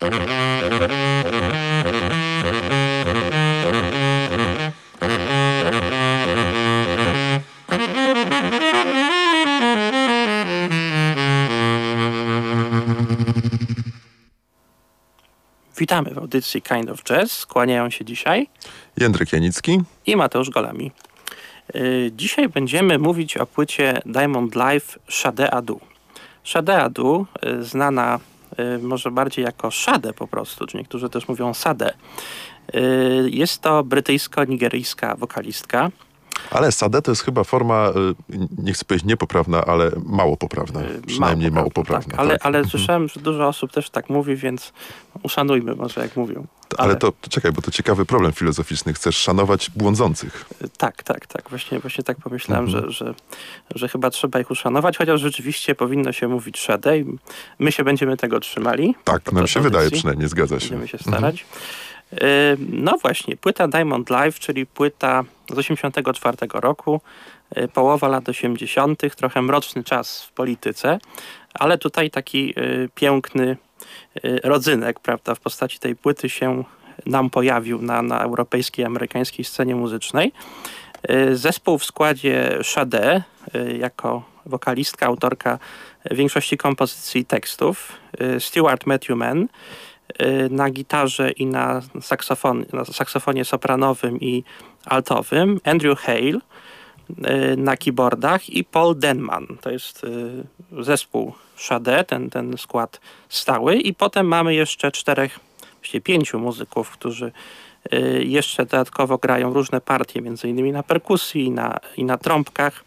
Witamy w audycji Kind of Jazz. Skłaniają się dzisiaj Jędryk Janicki i Mateusz Golami. Y, dzisiaj będziemy mówić o płycie Diamond Life Shade Adu. Shade Adu, y, znana może bardziej jako Shade po prostu, czy niektórzy też mówią Sade. Jest to brytyjsko-nigeryjska wokalistka. Ale Sade to jest chyba forma, nie chcę powiedzieć niepoprawna, ale mało poprawna. Przynajmniej mało poprawna. Tak, ale, tak. ale mhm. słyszałem, że dużo osób też tak mówi, więc uszanujmy może jak mówią. Ale to, to czekaj, bo to ciekawy problem filozoficzny. Chcesz szanować błądzących. Tak, tak, tak. Właśnie, właśnie tak pomyślałem, mhm. że, że, że chyba trzeba ich uszanować, chociaż rzeczywiście powinno się mówić Shade i my się będziemy tego trzymali. Tak, nam się wydaje przynajmniej, zgadza się. Będziemy się starać. Mhm. No właśnie, płyta Diamond Live, czyli płyta z 84 roku, y, połowa lat 80., trochę mroczny czas w polityce, ale tutaj taki y, piękny rodzynek, prawda, w postaci tej płyty się nam pojawił na, na europejskiej, amerykańskiej scenie muzycznej. Y, zespół w składzie Sade y, jako wokalistka, autorka większości kompozycji i tekstów, Stuart Matthew Mann na gitarze i na, saksofon, na saksofonie sopranowym i altowym, Andrew Hale na keyboardach i Paul Denman. To jest zespół Sade, ten, ten skład stały i potem mamy jeszcze czterech, właściwie pięciu muzyków, którzy y, jeszcze dodatkowo grają różne partie, między innymi na perkusji i na, i na trąbkach.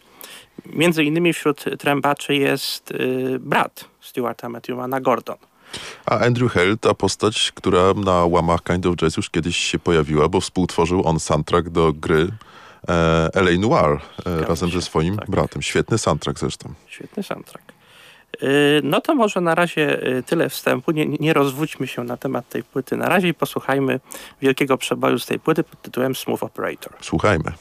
Między innymi wśród trębaczy jest y, brat Stewarta Matthewmana, Gordon. A Andrew Hale, ta postać, która na łamach Kind of Jazz już kiedyś się pojawiła, bo współtworzył on soundtrack do gry L.A. Noir e, razem się, ze swoim tak. bratem. Świetny soundtrack zresztą. Świetny soundtrack. Y, no to może na razie tyle wstępu. Nie, nie rozwódźmy się na temat tej płyty na razie i posłuchajmy wielkiego przeboju z tej płyty pod tytułem Smooth Operator. Słuchajmy.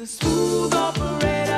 a smooth operator.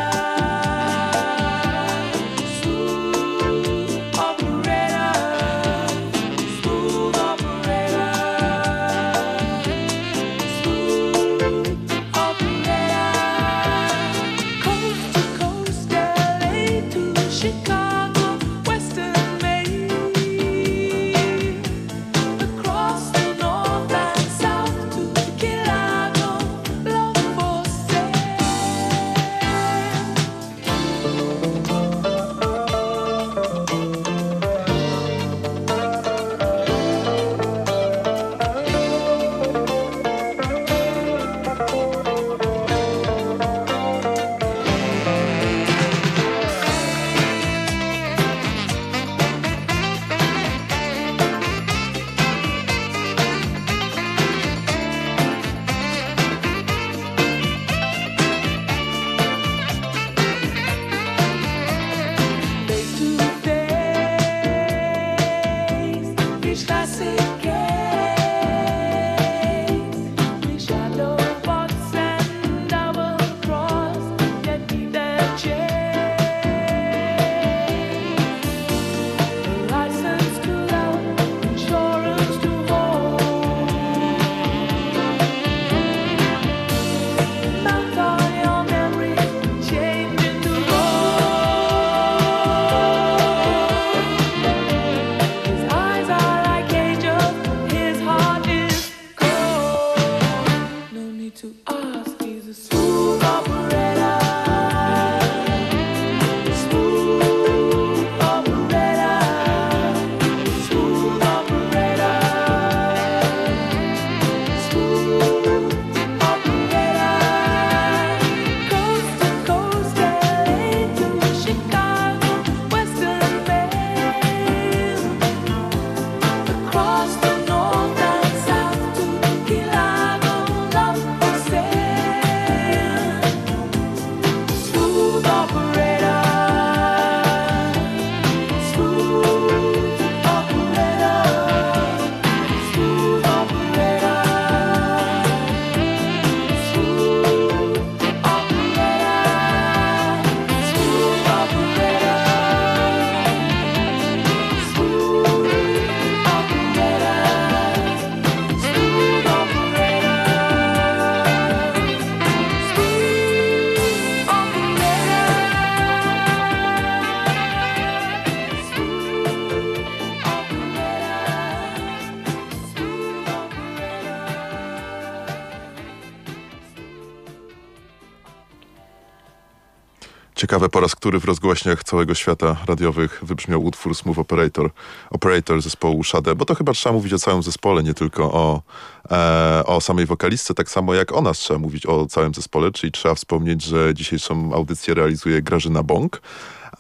Ciekawe po raz który w rozgłośniach całego świata radiowych wybrzmiał utwór Smooth Operator, Operator zespołu Shade, bo to chyba trzeba mówić o całym zespole, nie tylko o, e, o samej wokalistce, tak samo jak o nas trzeba mówić o całym zespole, czyli trzeba wspomnieć, że dzisiejszą audycję realizuje Grażyna Bąk,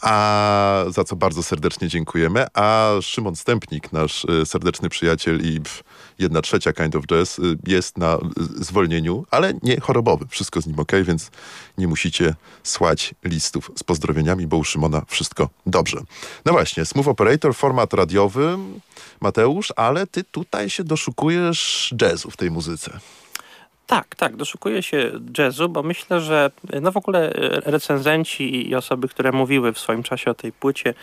a za co bardzo serdecznie dziękujemy. A Szymon Stępnik, nasz y, serdeczny przyjaciel i jedna trzecia Kind of Jazz y, jest na zwolnieniu, ale nie chorobowy. Wszystko z nim ok, więc nie musicie słać listów z pozdrowieniami, bo u Szymona wszystko dobrze. No właśnie, Smooth Operator, format radiowy. Mateusz, ale ty tutaj się doszukujesz jazzu w tej muzyce. Tak, tak, doszukuję się jazzu, bo myślę, że no w ogóle e, recenzenci i osoby, które mówiły w swoim czasie o tej płycie,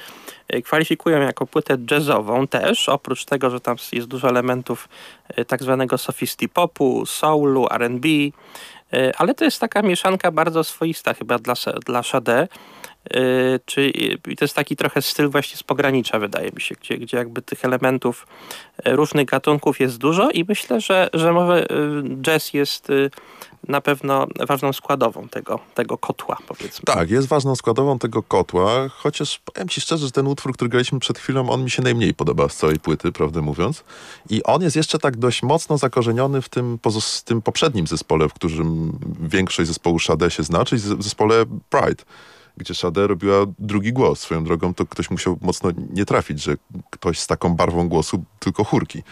e, kwalifikują jako płytę jazzową też, oprócz tego, że tam jest dużo elementów e, tak zwanego sophisti popu, soulu, R&B, ale to jest taka mieszanka bardzo swoista chyba dla, dla Sade. Y, czy, to jest taki trochę styl właśnie z pogranicza, wydaje mi się, gdzie, gdzie jakby tych elementów y, różnych gatunków jest dużo i myślę, że, że może y, jazz jest na pewno ważną składową tego, tego kotła, powiedzmy. Tak, jest ważną składową tego kotła, chociaż powiem ci szczerze, że ten utwór, który graliśmy przed chwilą, on mi się najmniej podoba z całej płyty, prawdę mówiąc. I on jest jeszcze tak dość mocno zakorzeniony w tym, tym poprzednim zespole, w którym większość zespołu Shade się zna, czyli w zespole Pride gdzie Sade robiła drugi głos. Swoją drogą to ktoś musiał mocno nie trafić, że ktoś z taką barwą głosu tylko chórki.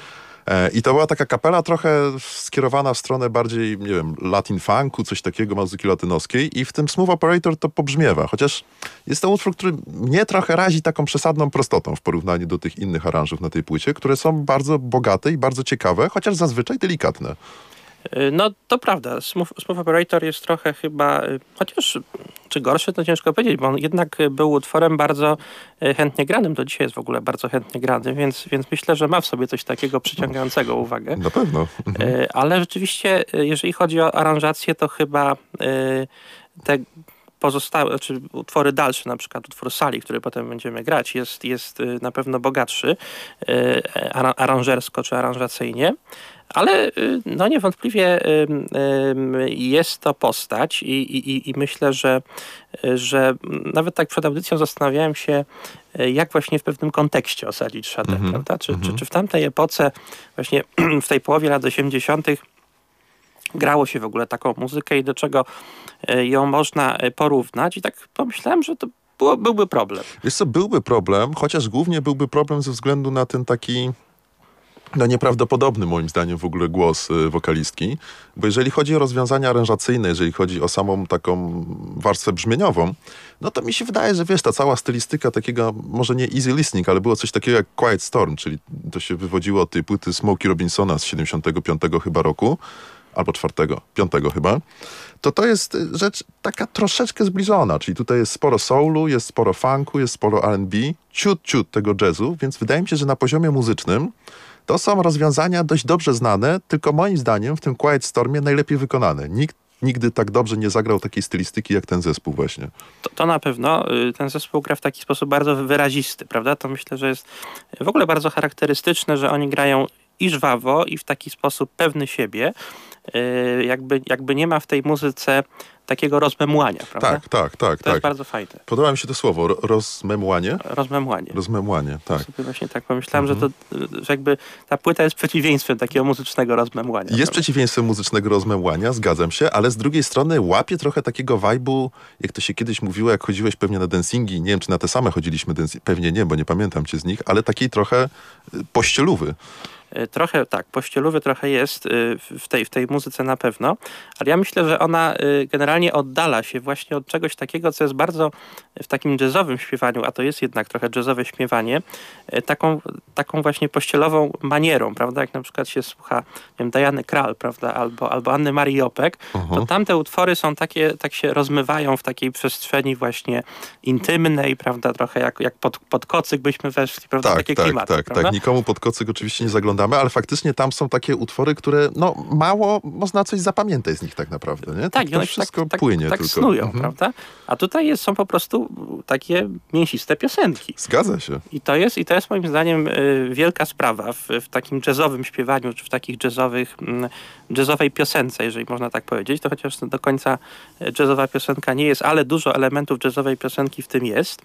E, I to była taka kapela trochę skierowana w stronę bardziej, nie wiem, latin funku, coś takiego, muzyki latynoskiej i w tym Smooth Operator to pobrzmiewa, chociaż jest to utwór, który mnie trochę razi taką przesadną prostotą w porównaniu do tych innych aranżów na tej płycie, które są bardzo bogate i bardzo ciekawe, chociaż zazwyczaj delikatne. Y, no to prawda, Smooth, Smooth Operator jest trochę chyba, y, chociaż czy gorszy to ciężko powiedzieć, bo on jednak był utworem bardzo y, chętnie granym, do dzisiaj jest w ogóle bardzo chętnie grany, więc, więc myślę, że ma w sobie coś takiego przyciągającego uwagę. Na pewno. Mhm. Ale rzeczywiście, jeżeli chodzi o aranżację, to chyba te pozostałe, czy utwory dalsze, na przykład utwór sali, który potem będziemy grać, jest, jest na pewno bogatszy aranżersko czy aranżacyjnie. Ale y, no niewątpliwie jest to postać i, i, i myślę, że, że nawet tak przed audycją zastanawiałem się, y, jak właśnie w pewnym kontekście osadzić Szadę, mm -hmm. prawda? Czy, mm -hmm. czy, mhm. czy w tamtej epoce, właśnie w tej połowie lat 80., grało się w ogóle taką muzykę i do czego y, ją można porównać. I tak pomyślałem, że to było, byłby problem. Wiesz co, byłby problem, chociaż głównie byłby problem ze względu na ten taki no nieprawdopodobny moim zdaniem w ogóle głos y, wokalistki, bo jeżeli chodzi o rozwiązania aranżacyjne, jeżeli chodzi o samą taką warstwę brzmieniową, no to mi się wydaje, że wiesz, ta cała stylistyka takiego, może nie easy listening, ale było coś takiego jak Quiet Storm, czyli to się wywodziło od tej płyty Smokey Robinsona z 75 chyba roku, albo czwartego, piątego chyba, to to jest y, rzecz taka troszeczkę zbliżona, czyli tutaj jest sporo soulu, jest sporo funku, jest sporo R&B, ciut, ciut tego jazzu, więc wydaje mi się, że na poziomie muzycznym to są rozwiązania dość dobrze znane, tylko moim zdaniem w tym Quiet Stormie najlepiej wykonane. Nikt nigdy tak dobrze nie zagrał takiej stylistyki jak ten zespół właśnie. To, to, na pewno. Y, ten zespół gra w taki sposób bardzo wyrazisty, prawda? To myślę, że jest w ogóle bardzo charakterystyczne, że oni grają i żwawo, i w taki sposób pewny siebie. Y, jakby, jakby nie ma w tej muzyce takiego rozmemłania, prawda? Tak, tak, tak. To tak. jest bardzo fajne. Podoba mi się to słowo, rozmemłanie. Rozmemłanie. Rozmemłanie, tak. Sobie właśnie tak pomyślałem, mhm. że to, że jakby ta płyta jest przeciwieństwem takiego muzycznego rozmemłania. Jest prawda? przeciwieństwem muzycznego rozmemłania, zgadzam się, ale z drugiej strony łapie trochę takiego wajbu, jak to się kiedyś mówiło, jak chodziłeś pewnie na dancingi, nie wiem, czy na te same chodziliśmy, pewnie nie, bo nie pamiętam cię z nich, ale takiej trochę y, pościelówy. E, trochę tak, pościelowy trochę jest e, w tej, w tej muzyce na pewno, ale ja myślę, że ona e, generalnie oddala się właśnie od czegoś takiego, co jest bardzo w takim jazzowym śpiewaniu, a to jest jednak trochę jazzowe śpiewanie, taką, taką właśnie pościelową manierą, prawda? Jak na przykład się słucha, nie wiem, Diany Kral, prawda? Albo, albo Anny Marii Opek, uh -huh. to mhm. tamte utwory są takie, tak się rozmywają w takiej przestrzeni właśnie intymnej, prawda? Trochę jak, jak pod, pod kocyk byśmy weszli, prawda? Tak, takie tak, klimaty, tak, tak. Nikomu pod kocyk oczywiście nie zaglądamy pamiętamy, ale faktycznie tam są takie utwory, które no mało można coś zapamiętać z nich tak naprawdę, nie? Tak, to one wszystko tak, płynie tak, tylko. snują, Mhm. prawda? A tutaj jest, są po prostu takie mięsiste piosenki. Zgadza się. I to jest, i to jest moim zdaniem y, wielka sprawa w, w takim jazzowym śpiewaniu, czy w takich jazzowych, mm, jazzowej piosence, jeżeli można tak powiedzieć. To chociaż do końca jazzowa piosenka nie jest, ale dużo elementów jazzowej piosenki w tym jest.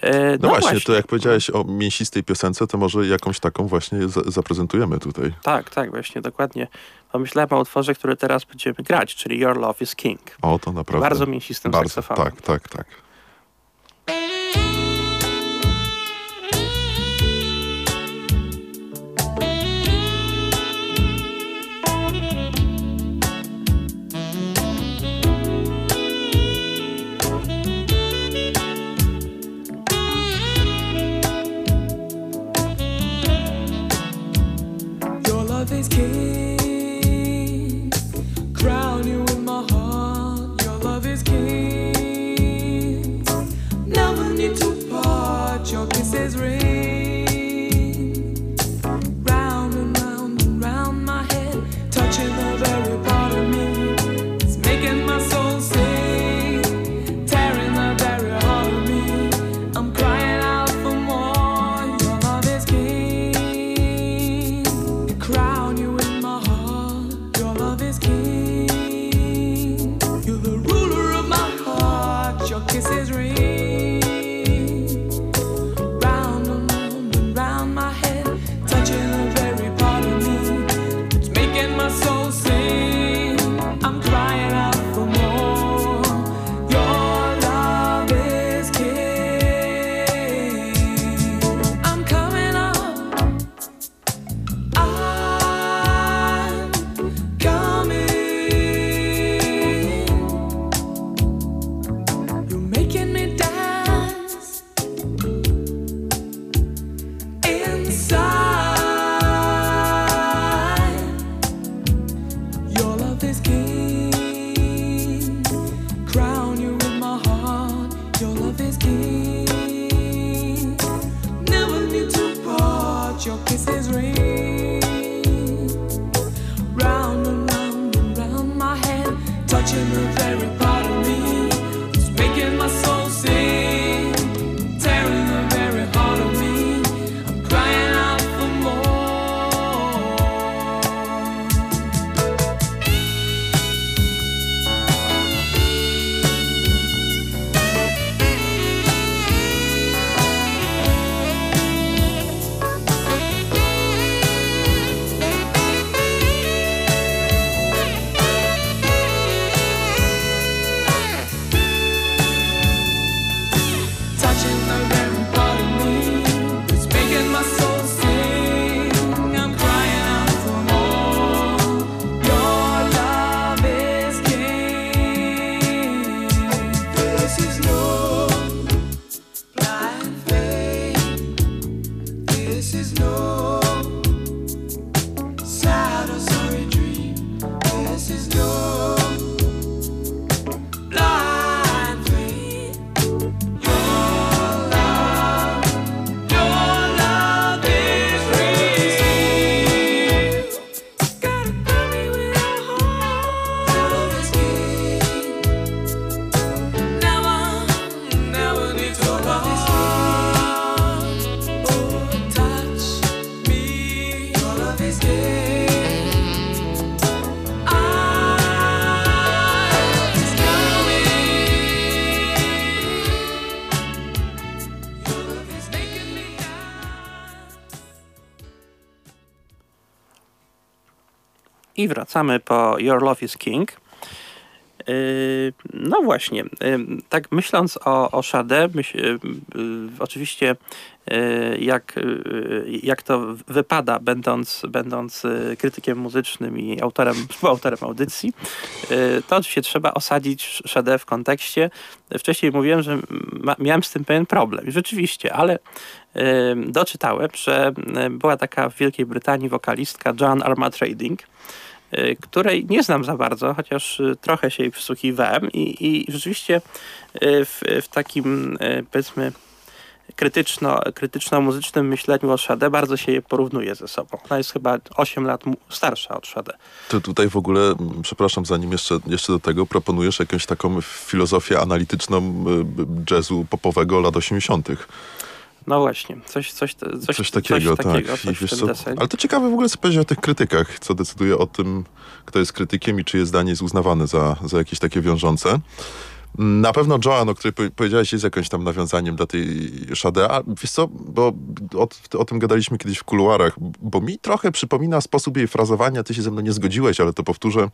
E, No, właśnie, to jak powiedziałeś o mięsistej piosence, to może jakąś taką właśnie za zaprezentujemy tutaj. Tak, tak, właśnie, dokładnie. Pomyślałem o utworze, który teraz będziemy grać, czyli Your Love is King. O, to naprawdę. Bardzo mięsistym Bardzo, tak, tak, tak. Wracamy po Your Love is King. Yy, No właśnie, yy, tak myśląc o, o Sade, myśl, yy, oczywiście jak, jak to wypada, będąc, będąc krytykiem muzycznym i autorem, współautorem audycji, to oczywiście trzeba osadzić Sade w kontekście. Wcześniej mówiłem, że ma, miałem z tym pewien problem. I rzeczywiście, ale doczytałem, że była taka w Wielkiej Brytanii wokalistka Joan Armatrading, y, której nie znam za bardzo, chociaż y, trochę się jej przysłuchiwałem i, i rzeczywiście y, w, w takim y, powiedzmy krytyczno, krytyczno-muzycznym myśleniu o Sade bardzo się je porównuje ze sobą. Ona jest chyba 8 lat starsza od Sade. Ty tutaj w ogóle, przepraszam, zanim jeszcze, jeszcze do tego, proponujesz jakąś taką filozofię analityczną y, jazzu popowego lat 80. No właśnie, coś, coś, coś, Coś, takiego, coś tak. takiego, I coś co, ale to ciekawe w ogóle co powiedzieć o tych krytykach, co decyduje o tym, kto jest krytykiem i czyje zdanie jest uznawane za, za jakieś takie wiążące. Na pewno Joan, o której powie- powiedziałeś, jest jakimś tam nawiązaniem do tej Sade, a wiesz co, bo o, o tym gadaliśmy kiedyś w kuluarach, bo mi trochę przypomina sposób jej frazowania, ty się ze mną nie zgodziłeś, ale to powtórzę,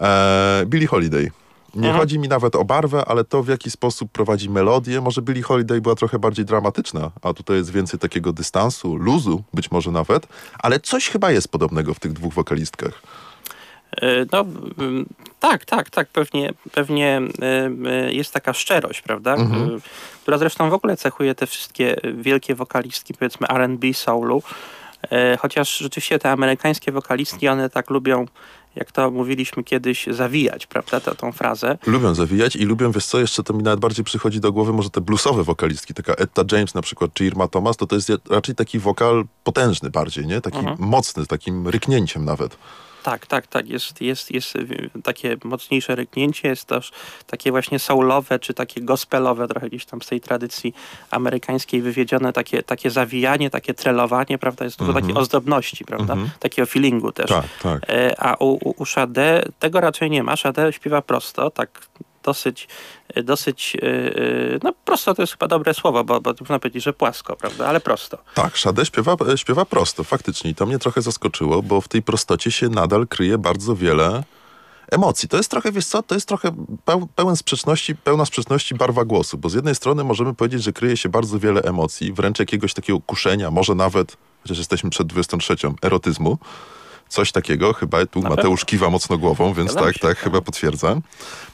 e, Billie Holiday. Nie Mhm. chodzi mi nawet o barwę, ale to w jaki sposób prowadzi melodię. Może Billie Holiday była trochę bardziej dramatyczna, a tutaj jest więcej takiego dystansu, luzu być może nawet, ale coś chyba jest podobnego w tych dwóch wokalistkach. E, No mm, tak, tak, tak, pewnie, pewnie e, e, jest taka szczerość, prawda? Mhm. Która zresztą w ogóle cechuje te wszystkie wielkie wokalistki, powiedzmy R&B, soulu. Chociaż rzeczywiście te amerykańskie wokalistki, one tak lubią, jak to mówiliśmy kiedyś, zawijać, prawda, tę tą frazę. Lubią zawijać i lubią, wiesz co, jeszcze to mi nawet bardziej przychodzi do głowy, może te bluesowe wokalistki, taka Etta James na przykład, czy Irma Thomas, to to jest raczej taki wokal potężny bardziej, nie? Taki Mhm. mocny, z takim ryknięciem nawet. Tak, tak, tak. Jest, jest, jest y, takie mocniejsze ryknięcie, jest też takie właśnie soulowe, czy takie gospelowe, trochę gdzieś tam z tej tradycji amerykańskiej wywiedzione, takie, takie zawijanie, takie trelowanie, prawda? Jest dużo takiej ozdobności, prawda? Takiego feelingu też. Tak, tak. E, A u, u, u Sade tego raczej nie ma. Sade śpiewa prosto, tak dosyć, e, dosyć, e, e, no prosto to jest chyba dobre słowo, bo, bo można powiedzieć, że płasko, prawda? Ale prosto. Tak, Sade śpiewa, śpiewa prosto, faktycznie. I to mnie trochę zaskoczyło, bo w tej prostocie się nadal kryje bardzo wiele emocji. To jest trochę, wiesz co, to jest trochę peł, pełen sprzeczności, pełna sprzeczności barwa głosu, bo z jednej strony możemy powiedzieć, że kryje się bardzo wiele emocji, wręcz jakiegoś takiego kuszenia, może nawet, chociaż jesteśmy przed 23, erotyzmu, coś takiego, chyba tu Na Mateusz kiwa mocno głową, więc Zgadzam tak, się, tak, tak. chyba potwierdza.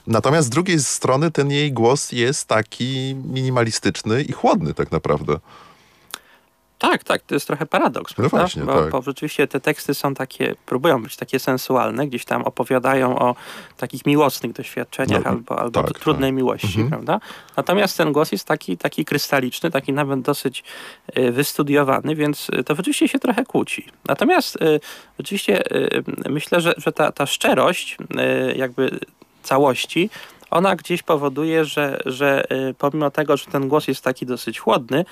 Natomiast z drugiej strony ten jej głos jest taki minimalistyczny i chłodny tak naprawdę. Tak, tak, to jest trochę paradoks, No prawda? właśnie, bo, tak. bo rzeczywiście te teksty są takie, próbują być takie sensualne, gdzieś tam opowiadają o takich miłosnych doświadczeniach No, albo, albo tak, trudnej tak. miłości, prawda? Natomiast ten głos jest taki, taki krystaliczny, taki nawet dosyć y, wystudiowany, więc y, to rzeczywiście się trochę kłóci. Natomiast y, oczywiście y, myślę, że, że ta, ta szczerość jakby całości, ona gdzieś powoduje, że, że pomimo tego, że ten głos jest taki dosyć chłodny,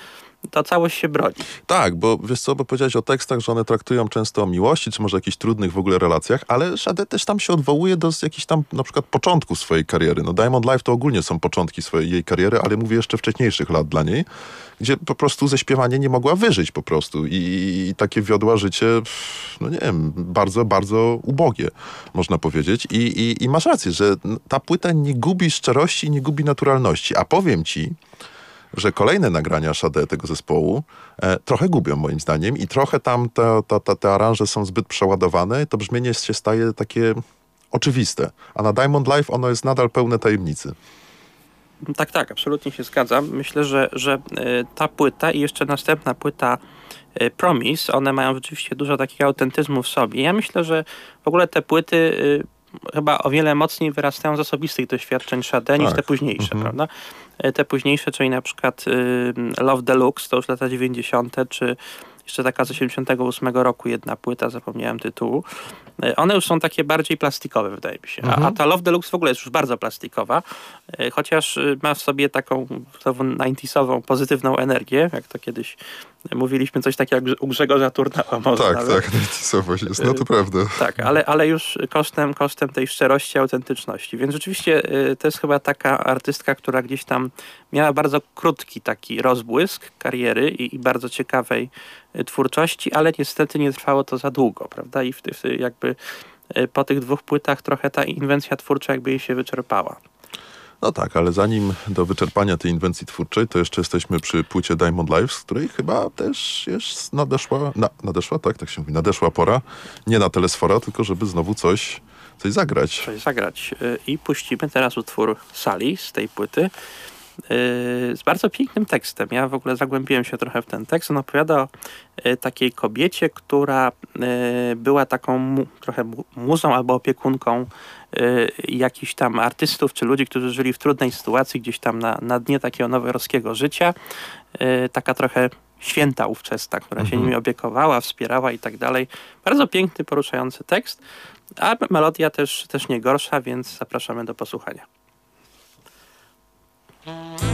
to całość się broni. Tak, bo wiesz co, bo powiedziałeś o tekstach, że one traktują często o miłości, czy może jakichś trudnych w ogóle relacjach, ale Sade też tam się odwołuje do jakichś tam na przykład początków swojej kariery. No Diamond Life to ogólnie są początki swojej jej kariery, ale mówię jeszcze wcześniejszych lat dla niej, gdzie po prostu ze śpiewania nie mogła wyżyć po prostu i, i takie wiodła życie, no nie wiem, bardzo, bardzo ubogie, można powiedzieć. I, i, i masz rację, że ta płyta nie gubi szczerości i nie gubi naturalności. A powiem ci, że kolejne nagrania Sade tego zespołu e, trochę gubią moim zdaniem i trochę tam te, te, te, aranże są zbyt przeładowane, to brzmienie się staje takie oczywiste. A na Diamond Life ono jest nadal pełne tajemnicy. Tak, tak, absolutnie się zgadzam. Myślę, że, że e, ta płyta i jeszcze następna płyta e, Promise, one mają rzeczywiście dużo takiego autentyzmu w sobie. Ja myślę, że w ogóle te płyty e, chyba o wiele mocniej wyrastają z osobistych doświadczeń Sade niż Tak. te późniejsze, prawda? E, Te późniejsze, czyli na przykład e, Love Deluxe, to już lata 90., czy jeszcze taka z 88 roku jedna płyta, zapomniałem tytułu. E, One już są takie bardziej plastikowe, wydaje mi się. A, a ta Love Deluxe w ogóle jest już bardzo plastikowa, e, chociaż e, ma w sobie taką znowu 90-sową pozytywną energię, jak to kiedyś mówiliśmy, coś takiego jak u Grzegorza Turnała może Tak, nawet. tak, nacisowość jest, no to prawda. Tak, ale, ale już kosztem, kosztem tej szczerości, autentyczności. Więc rzeczywiście to jest chyba taka artystka, która gdzieś tam miała bardzo krótki taki rozbłysk kariery i, i bardzo ciekawej twórczości, ale niestety nie trwało to za długo, prawda? I w, w, jakby y, po tych dwóch płytach trochę ta inwencja twórcza jakby jej się wyczerpała. No tak, ale zanim do wyczerpania tej inwencji twórczej, to jeszcze jesteśmy przy płycie Diamond Life, z której chyba też jest nadeszła, na, nadeszła, tak, tak się mówi, nadeszła pora, nie na telesfora, tylko żeby znowu coś, coś zagrać. coś zagrać. Y, I puścimy teraz utwór Sali z tej płyty. Y, z bardzo pięknym tekstem. Ja w ogóle zagłębiłem się trochę w ten tekst. On opowiada o y, takiej kobiecie, która y, była taką trochę muzą albo opiekunką jakichś tam artystów czy ludzi, którzy żyli w trudnej sytuacji gdzieś tam na, na dnie takiego noworoskiego życia. Taka trochę święta ówczesna, która się mhm. nimi opiekowała, wspierała i tak dalej. Bardzo piękny, poruszający tekst, a melodia też, też nie gorsza, więc zapraszamy do posłuchania. Mm-hmm.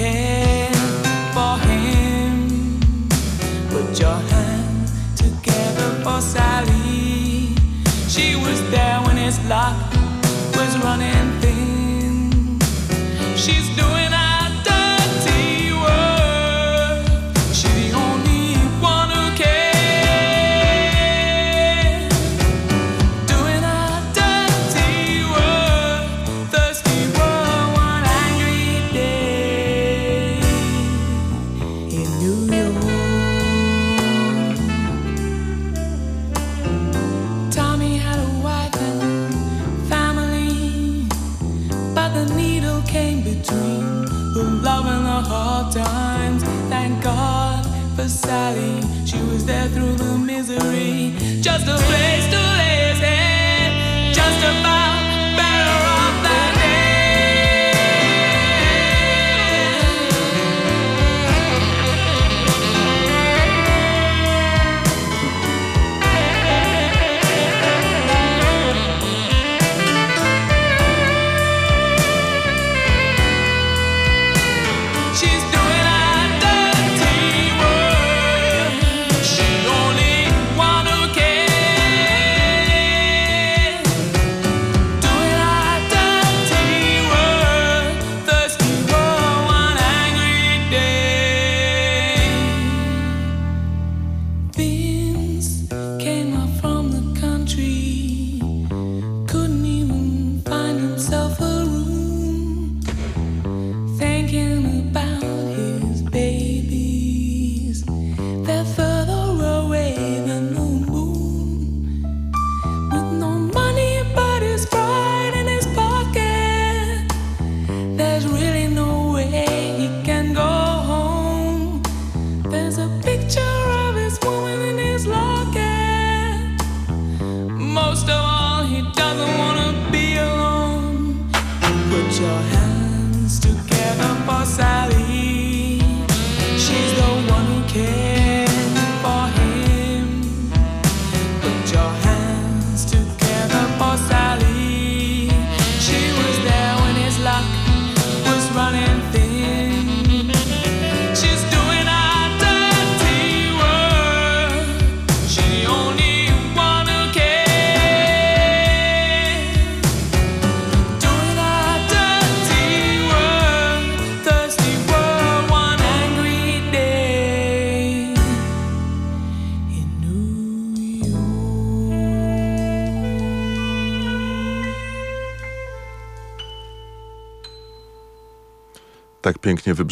for him. Put your hand together for Sally. She was there when his luck was running thin. She's doing.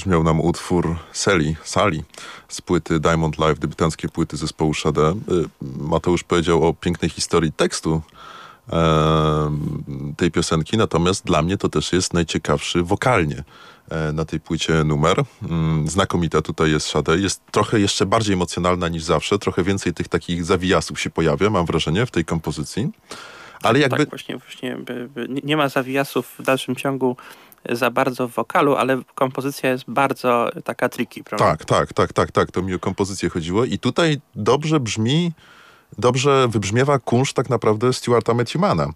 Wybrzmiał nam utwór Sally, Sally z płyty Diamond Live, debiutanckiej płyty zespołu Shade. Mateusz powiedział o pięknej historii tekstu tej piosenki, natomiast dla mnie to też jest najciekawszy wokalnie e, na tej płycie numer. Mm, Znakomita tutaj jest Shade. Jest trochę jeszcze bardziej emocjonalna niż zawsze. Trochę więcej tych takich zawijasów się pojawia, mam wrażenie, w tej kompozycji. Ale jakby... Tak, właśnie, właśnie nie ma zawijasów w dalszym ciągu za bardzo w wokalu, ale kompozycja jest bardzo taka tricky, prawda? Tak, tak, tak, tak, tak. To mi o kompozycję chodziło. I tutaj dobrze brzmi, dobrze wybrzmiewa kunsz tak naprawdę Stuarta Matthewmana,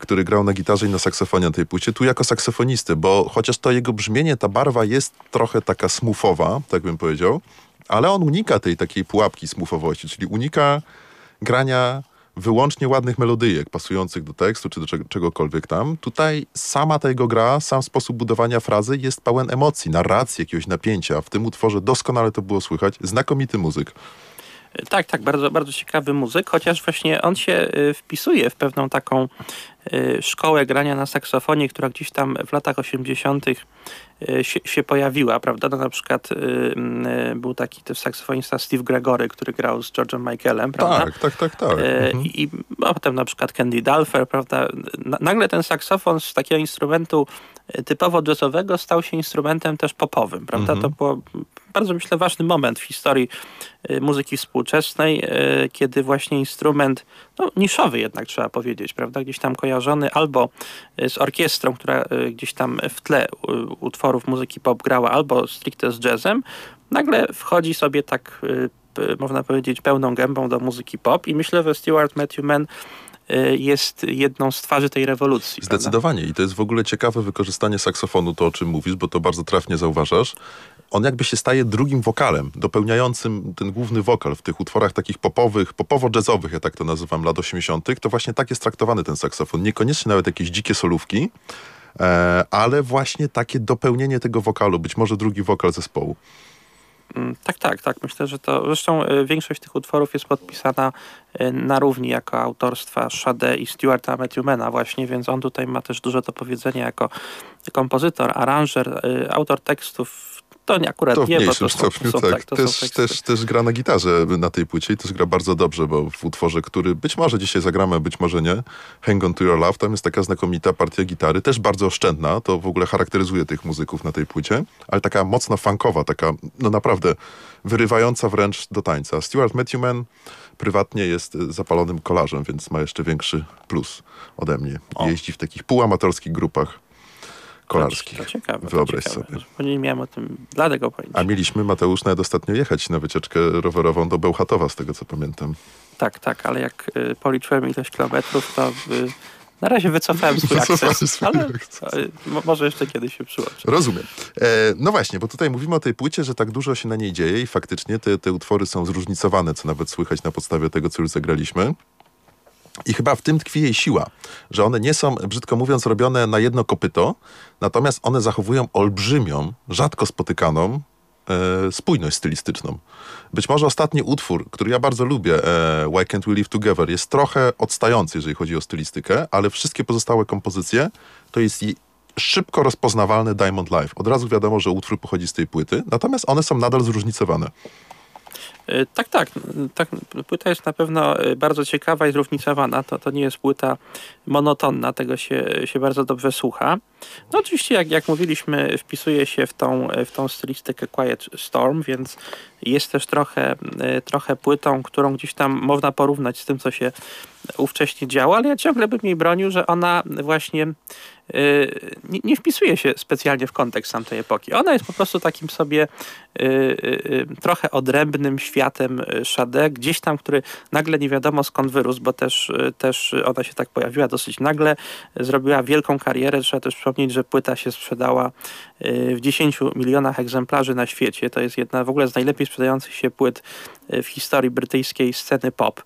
który grał na gitarze i na saksofonie na tej płycie, tu jako saksofonisty, bo chociaż to jego brzmienie, ta barwa jest trochę taka smufowa, tak bym powiedział, ale on unika tej takiej pułapki smufowości, czyli unika grania wyłącznie ładnych melodyjek pasujących do tekstu czy do czegokolwiek tam. Tutaj sama ta jego gra, sam sposób budowania frazy jest pełen emocji, narracji, jakiegoś napięcia. W tym utworze doskonale to było słychać. Znakomity muzyk. Tak, tak, bardzo, bardzo ciekawy muzyk, chociaż właśnie on się y, wpisuje w pewną taką y, szkołę grania na saksofonie, która gdzieś tam w latach 80. Y, się, się pojawiła, prawda? No, na przykład mm, był taki też saksofonista Steve Gregory, który grał z George'em Michaelem, prawda? Tak, tak, tak, tak. Mhm. I, a potem na przykład Candy Dulfer, prawda? Nagle ten saksofon z takiego instrumentu typowo jazzowego stał się instrumentem też popowym, prawda? Mhm. To było bardzo, myślę, ważny moment w historii y, muzyki współczesnej, y, kiedy właśnie instrument, no niszowy jednak trzeba powiedzieć, prawda? Gdzieś tam kojarzony albo y, z orkiestrą, która gdzieś tam w tle utworów muzyki pop grała, albo stricte z jazzem, nagle wchodzi sobie tak można powiedzieć, pełną gębą do muzyki pop i myślę, że Stuart Matthew Mann Y, jest jedną z twarzy tej rewolucji. Zdecydowanie. Prawda? I to jest w ogóle ciekawe wykorzystanie saksofonu, to o czym mówisz, bo to bardzo trafnie zauważasz. On jakby się staje drugim wokalem, dopełniającym ten główny wokal w tych utworach takich popowych, popowo-jazzowych, ja tak to nazywam, lat 80., to właśnie tak jest traktowany ten saksofon. Niekoniecznie nawet jakieś dzikie solówki, e, ale właśnie takie dopełnienie tego wokalu, być może drugi wokal zespołu. Mm, tak, tak, tak. Myślę, że to. Zresztą e, większość tych utworów jest podpisana e, na równi jako autorstwa Shade i Stuarta Matthewmana właśnie, więc on tutaj ma też dużo do powiedzenia jako kompozytor, aranżer, autor tekstów to nie akurat to w nie, bo to stopniu, są, tak. tak to też, też, też gra na gitarze na tej płycie i też gra bardzo dobrze, bo w utworze, który być może dzisiaj zagramy, być może nie, Hang On To Your Love, tam jest taka znakomita partia gitary, też bardzo oszczędna, to w ogóle charakteryzuje tych muzyków na tej płycie, ale taka mocno funkowa, taka no naprawdę wyrywająca wręcz do tańca. Stuart Matthewman prywatnie jest zapalonym kolarzem, więc ma jeszcze większy plus ode mnie. Jeździ w takich półamatorskich grupach kolarskich. To ciekawe. Wyobraź to ciekawe. sobie. Nie miałem o tym bladego pojęcia. A mieliśmy, Mateusz, nawet ostatnio jechać na wycieczkę rowerową do Bełchatowa, z tego co pamiętam. Tak, tak, ale jak y, policzyłem ilość kilometrów, to... Y, na razie wycofałem swój akces, swój ale akces. Y, może jeszcze kiedyś się przyłączę. Rozumiem. E, no właśnie, bo tutaj mówimy o tej płycie, że tak dużo się na niej dzieje i faktycznie te, te utwory są zróżnicowane, co nawet słychać na podstawie tego, co już zagraliśmy. I chyba w tym tkwi jej siła, że one nie są, brzydko mówiąc, robione na jedno kopyto, natomiast one zachowują olbrzymią, rzadko spotykaną e, spójność stylistyczną. Być może ostatni utwór, który ja bardzo lubię, e, Why Can't We Live Together, jest trochę odstający, jeżeli chodzi o stylistykę, ale wszystkie pozostałe kompozycje to jest szybko rozpoznawalny Diamond Life. Od razu wiadomo, że utwór pochodzi z tej płyty, natomiast one są nadal zróżnicowane. E, tak, tak, tak. Płyta jest na pewno e, bardzo ciekawa i zróżnicowana. To, to nie jest płyta monotonna, tego się, się bardzo dobrze słucha. No oczywiście, jak, jak mówiliśmy, wpisuje się w tą, w tą stylistykę Quiet Storm, więc jest też trochę, e, trochę płytą, którą gdzieś tam można porównać z tym, co się ówcześnie działo, ale ja ciągle bym jej bronił, że ona właśnie nie, nie, wpisuje się specjalnie w kontekst tamtej epoki. Ona jest po prostu takim sobie y, y, trochę odrębnym światem Sade, gdzieś tam, który nagle nie wiadomo skąd wyrósł, bo też, też ona się tak pojawiła dosyć nagle, zrobiła wielką karierę. Trzeba też przypomnieć, że płyta się sprzedała w 10 milionach egzemplarzy na świecie. To jest jedna w ogóle z najlepiej sprzedających się płyt w historii brytyjskiej sceny pop.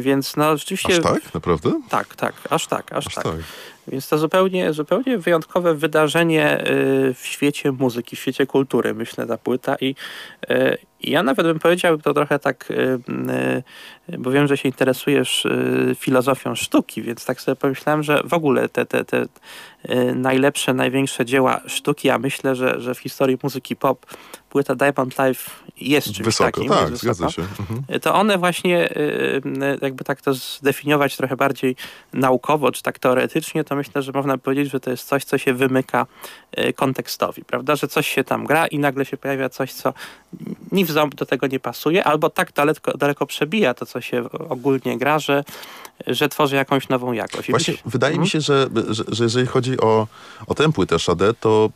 Więc no rzeczywiście... Aż tak? Naprawdę? Tak, tak, aż tak, aż, aż tak. tak. Więc to zupełnie, zupełnie wyjątkowe wydarzenie y, w świecie muzyki, w świecie kultury, myślę, ta płyta. I y, ja nawet bym powiedział to trochę tak, y, bo wiem, że się interesujesz filozofią sztuki, więc tak sobie pomyślałem, że w ogóle te, te, te najlepsze, największe dzieła sztuki, a myślę, że, że w historii muzyki pop płyta Diamond Life jest czymś wysoko, takim. Tak, jest zgadza się. Mhm. To one właśnie, jakby tak to zdefiniować trochę bardziej naukowo, czy tak teoretycznie, to myślę, że można powiedzieć, że to jest coś, co się wymyka e, kontekstowi, prawda? Że coś się tam gra i nagle się pojawia coś, co ni w ząb do tego nie pasuje, albo tak daleko, daleko przebija to, co się ogólnie gra, że, że tworzy jakąś nową jakość. Właśnie wydaje mi mhm. się, że, że, że jeżeli chodzi o, o tę płytę Sade, to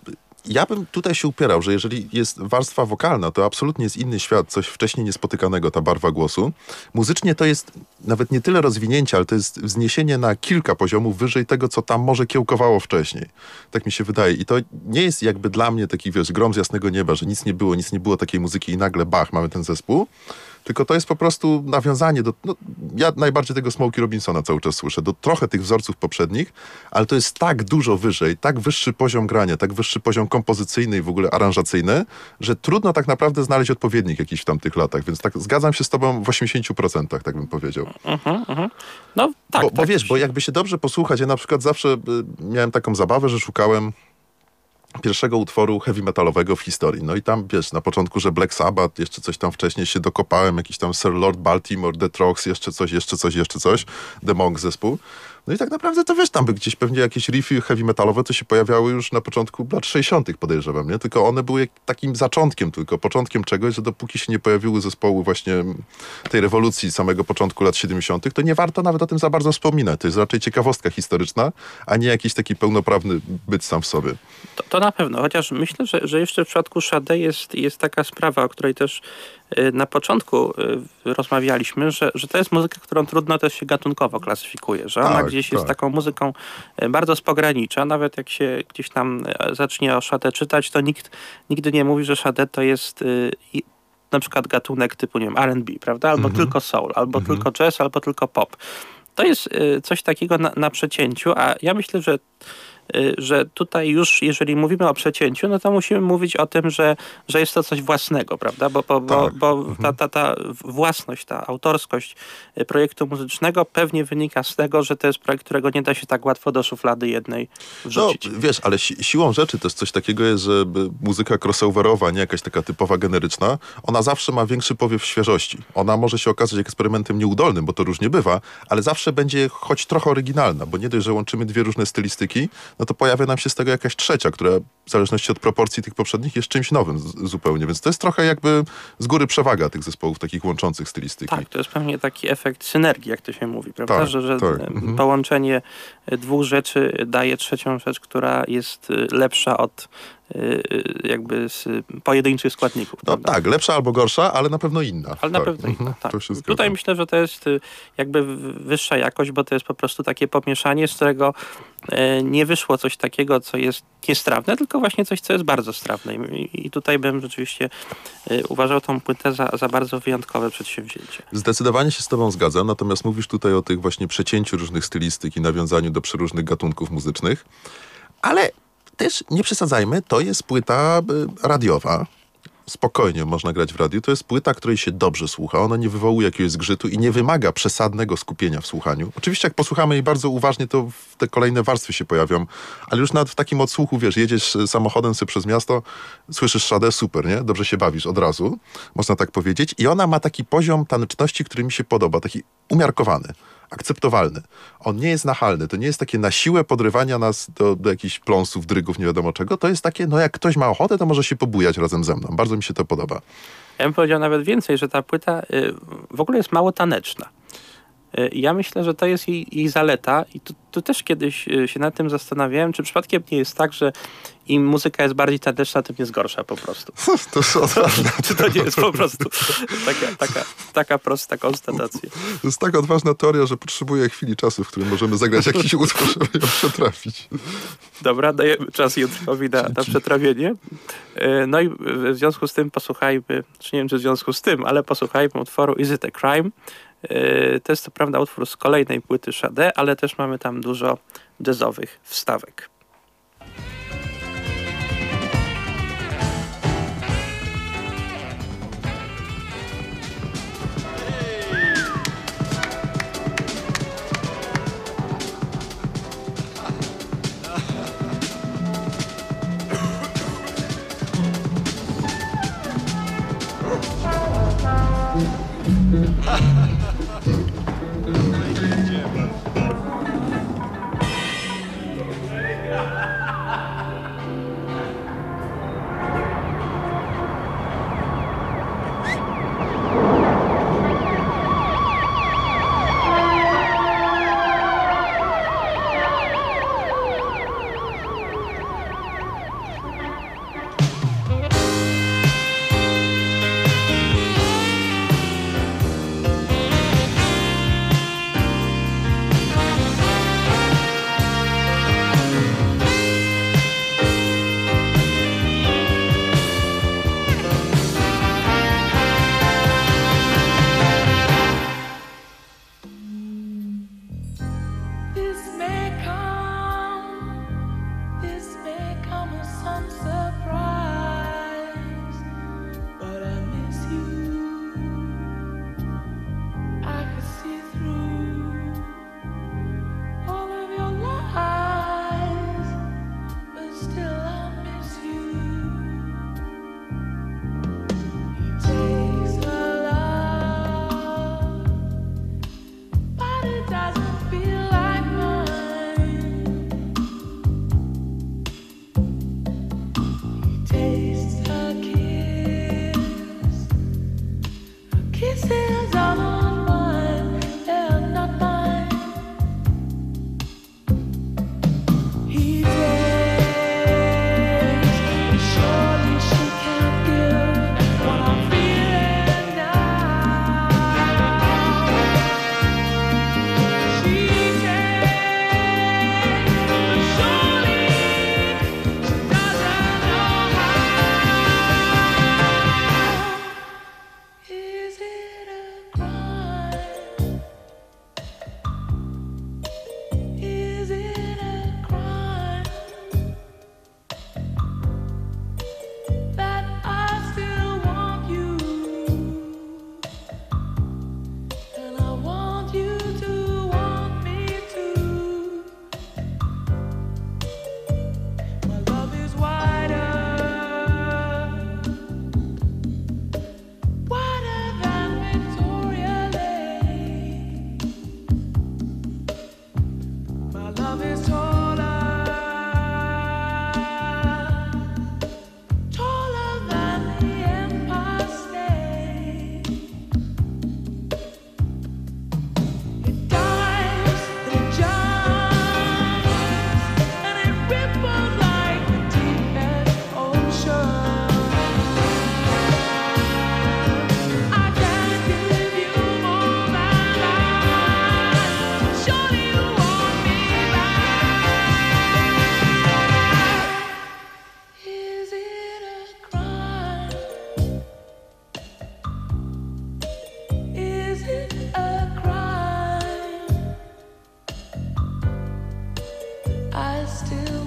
ja bym tutaj się upierał, że jeżeli jest warstwa wokalna, to absolutnie jest inny świat, coś wcześniej niespotykanego, ta barwa głosu. Muzycznie to jest nawet nie tyle rozwinięcie, ale to jest wzniesienie na kilka poziomów wyżej tego, co tam może kiełkowało wcześniej. Tak mi się wydaje. I to nie jest jakby dla mnie taki, wiesz, grom z jasnego nieba, że nic nie było, nic nie było takiej muzyki i nagle bach, mamy ten zespół tylko to jest po prostu nawiązanie do, no, ja najbardziej tego Smokey Robinsona cały czas słyszę, do trochę tych wzorców poprzednich, ale to jest tak dużo wyżej, tak wyższy poziom grania, tak wyższy poziom kompozycyjny i w ogóle aranżacyjny, że trudno tak naprawdę znaleźć odpowiednik jakiś w tamtych latach, więc tak zgadzam się z tobą w 80%, tak bym powiedział. Uh -huh. No tak. Bo, tak. bo wiesz, bo jakby się dobrze posłuchać, ja na przykład zawsze y, miałem taką zabawę, że szukałem pierwszego utworu heavy metalowego w historii. No i tam, wiesz, na początku, że Black Sabbath, jeszcze coś tam wcześniej się dokopałem, jakiś tam Sir Lord Baltimore, The Trogs, jeszcze coś, jeszcze coś, jeszcze coś, The Monk zespół. No i tak naprawdę to wiesz, tam by gdzieś pewnie jakieś riffy heavy metalowe to się pojawiały już na początku lat 60. podejrzewam, nie? Tylko one były takim zaczątkiem tylko, początkiem czegoś, że dopóki się nie pojawiły zespoły właśnie tej rewolucji samego początku lat 70., to nie warto nawet o tym za bardzo wspominać. To jest raczej ciekawostka historyczna, a nie jakiś taki pełnoprawny byt sam w sobie. To, to na pewno, chociaż myślę, że, że jeszcze w przypadku Sade jest, jest taka sprawa, o której też na początku y, rozmawialiśmy, że, że to jest muzyka, którą trudno też się gatunkowo klasyfikuje, że ona tak, gdzieś tak. jest taką muzyką y, bardzo z pogranicza, nawet jak się gdzieś tam zacznie o Sade czytać, to nikt nigdy nie mówi, że Sade to jest na przykład gatunek typu, nie wiem, R&B, prawda? Albo mhm. tylko soul, albo mhm. tylko jazz, albo tylko pop. To jest coś takiego na, na przecięciu, a ja myślę, że Y, że tutaj już, jeżeli mówimy o przecięciu, no to musimy mówić o tym, że, że jest to coś własnego, prawda? Bo, bo, tak. bo, bo ta, ta, ta własność, ta autorskość y, projektu muzycznego pewnie wynika z tego, że to jest projekt, którego nie da się tak łatwo do szuflady jednej wrzucić. No, wiesz, ale si siłą rzeczy też coś takiego jest, że muzyka crossoverowa, nie jakaś taka typowa generyczna, ona zawsze ma większy powiew świeżości. Ona może się okazać eksperymentem nieudolnym, bo to różnie bywa, ale zawsze będzie choć trochę oryginalna, bo nie dość, że łączymy dwie różne stylistyki, no to pojawia nam się z tego jakaś trzecia, która w zależności od proporcji tych poprzednich jest czymś nowym zupełnie, więc to jest trochę jakby z góry przewaga tych zespołów takich łączących stylistyki. Tak, to jest pewnie taki efekt synergii, jak to się mówi, prawda? Tak, że, że tak. Mhm. połączenie dwóch rzeczy daje trzecią rzecz, która jest lepsza od jakby z pojedynczych składników. No, tak, lepsza albo gorsza, ale na pewno inna. Ale na tak. pewno inna, tak. Tutaj myślę, że to jest y, jakby wyższa jakość, bo to jest po prostu takie pomieszanie, z którego nie wyszło coś takiego, co jest niestrawne, tylko właśnie coś, co jest bardzo strawne. I tutaj bym rzeczywiście uważał tą płytę za, za bardzo wyjątkowe przedsięwzięcie. Zdecydowanie się z tobą zgadzam, natomiast mówisz tutaj o tych właśnie przecięciu różnych stylistyk i nawiązaniu do przeróżnych gatunków muzycznych, ale też nie przesadzajmy, to jest płyta y, radiowa. Spokojnie można grać w radiu. To jest płyta, której się dobrze słucha. Ona nie wywołuje jakiegoś zgrzytu i nie wymaga przesadnego skupienia w słuchaniu. Oczywiście jak posłuchamy jej bardzo uważnie, to te kolejne warstwy się pojawią. Ale już nawet w takim odsłuchu, wiesz, jedziesz samochodem sobie przez miasto, słyszysz szadę, super, nie? Dobrze się bawisz od razu, można tak powiedzieć. I ona ma taki poziom taneczności, który mi się podoba, taki umiarkowany akceptowalny. On nie jest nachalny, to nie jest takie na siłę podrywania nas do, do jakichś pląsów, drygów, nie wiadomo czego. To jest takie, no jak ktoś ma ochotę, to może się pobujać razem ze mną. Bardzo mi się to podoba. Ja bym powiedział nawet więcej, że ta płyta y, w ogóle jest mało taneczna. Y, ja myślę, że to jest jej, jej zaleta i tu, tu, też kiedyś y, się nad tym zastanawiałem, czy przypadkiem nie jest tak, że im muzyka jest bardziej taneczna, tym jest gorsza po prostu. To jest odważne. Czy to nie jest po prostu taka, taka, taka prosta konstatacja? To jest tak odważna teoria, że potrzebuje chwili czasu, w którym możemy zagrać jakiś utwór, żeby ją przetrafić. Dobra, dajemy czas Jędrkowi na, na przetrawienie. Y, no i w związku z tym posłuchajmy, czy nie wiem, czy w związku z tym, ale posłuchajmy utworu Is It a Crime? Yy, To jest to prawda utwór z kolejnej płyty Sade, ale też mamy tam dużo jazzowych wstawek.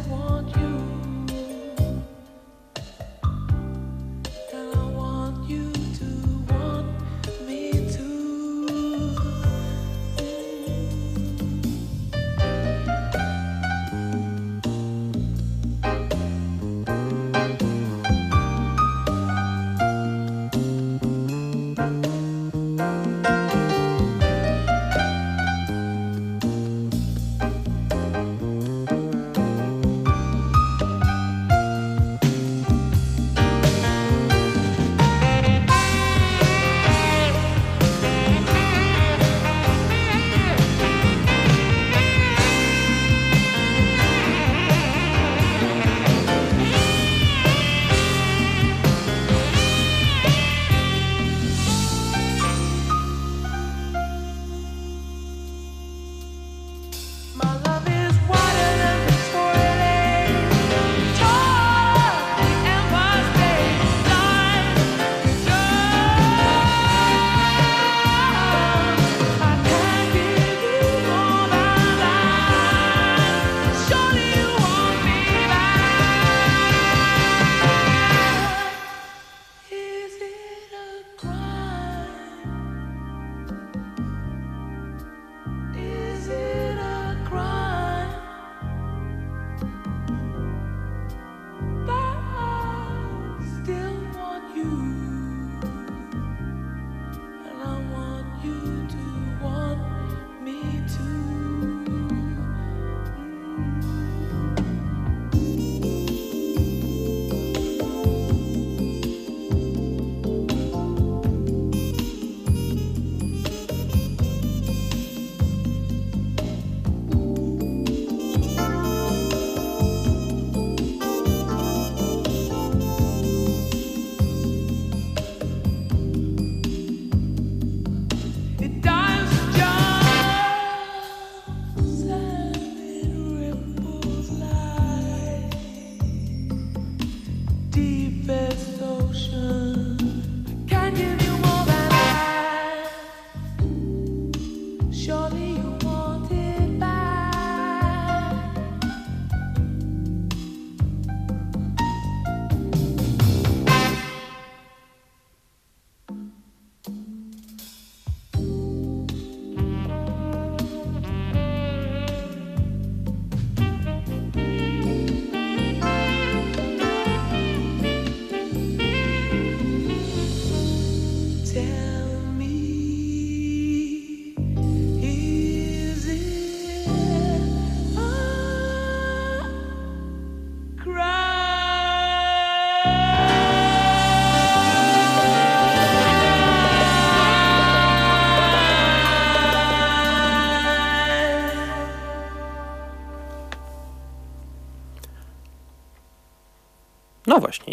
want.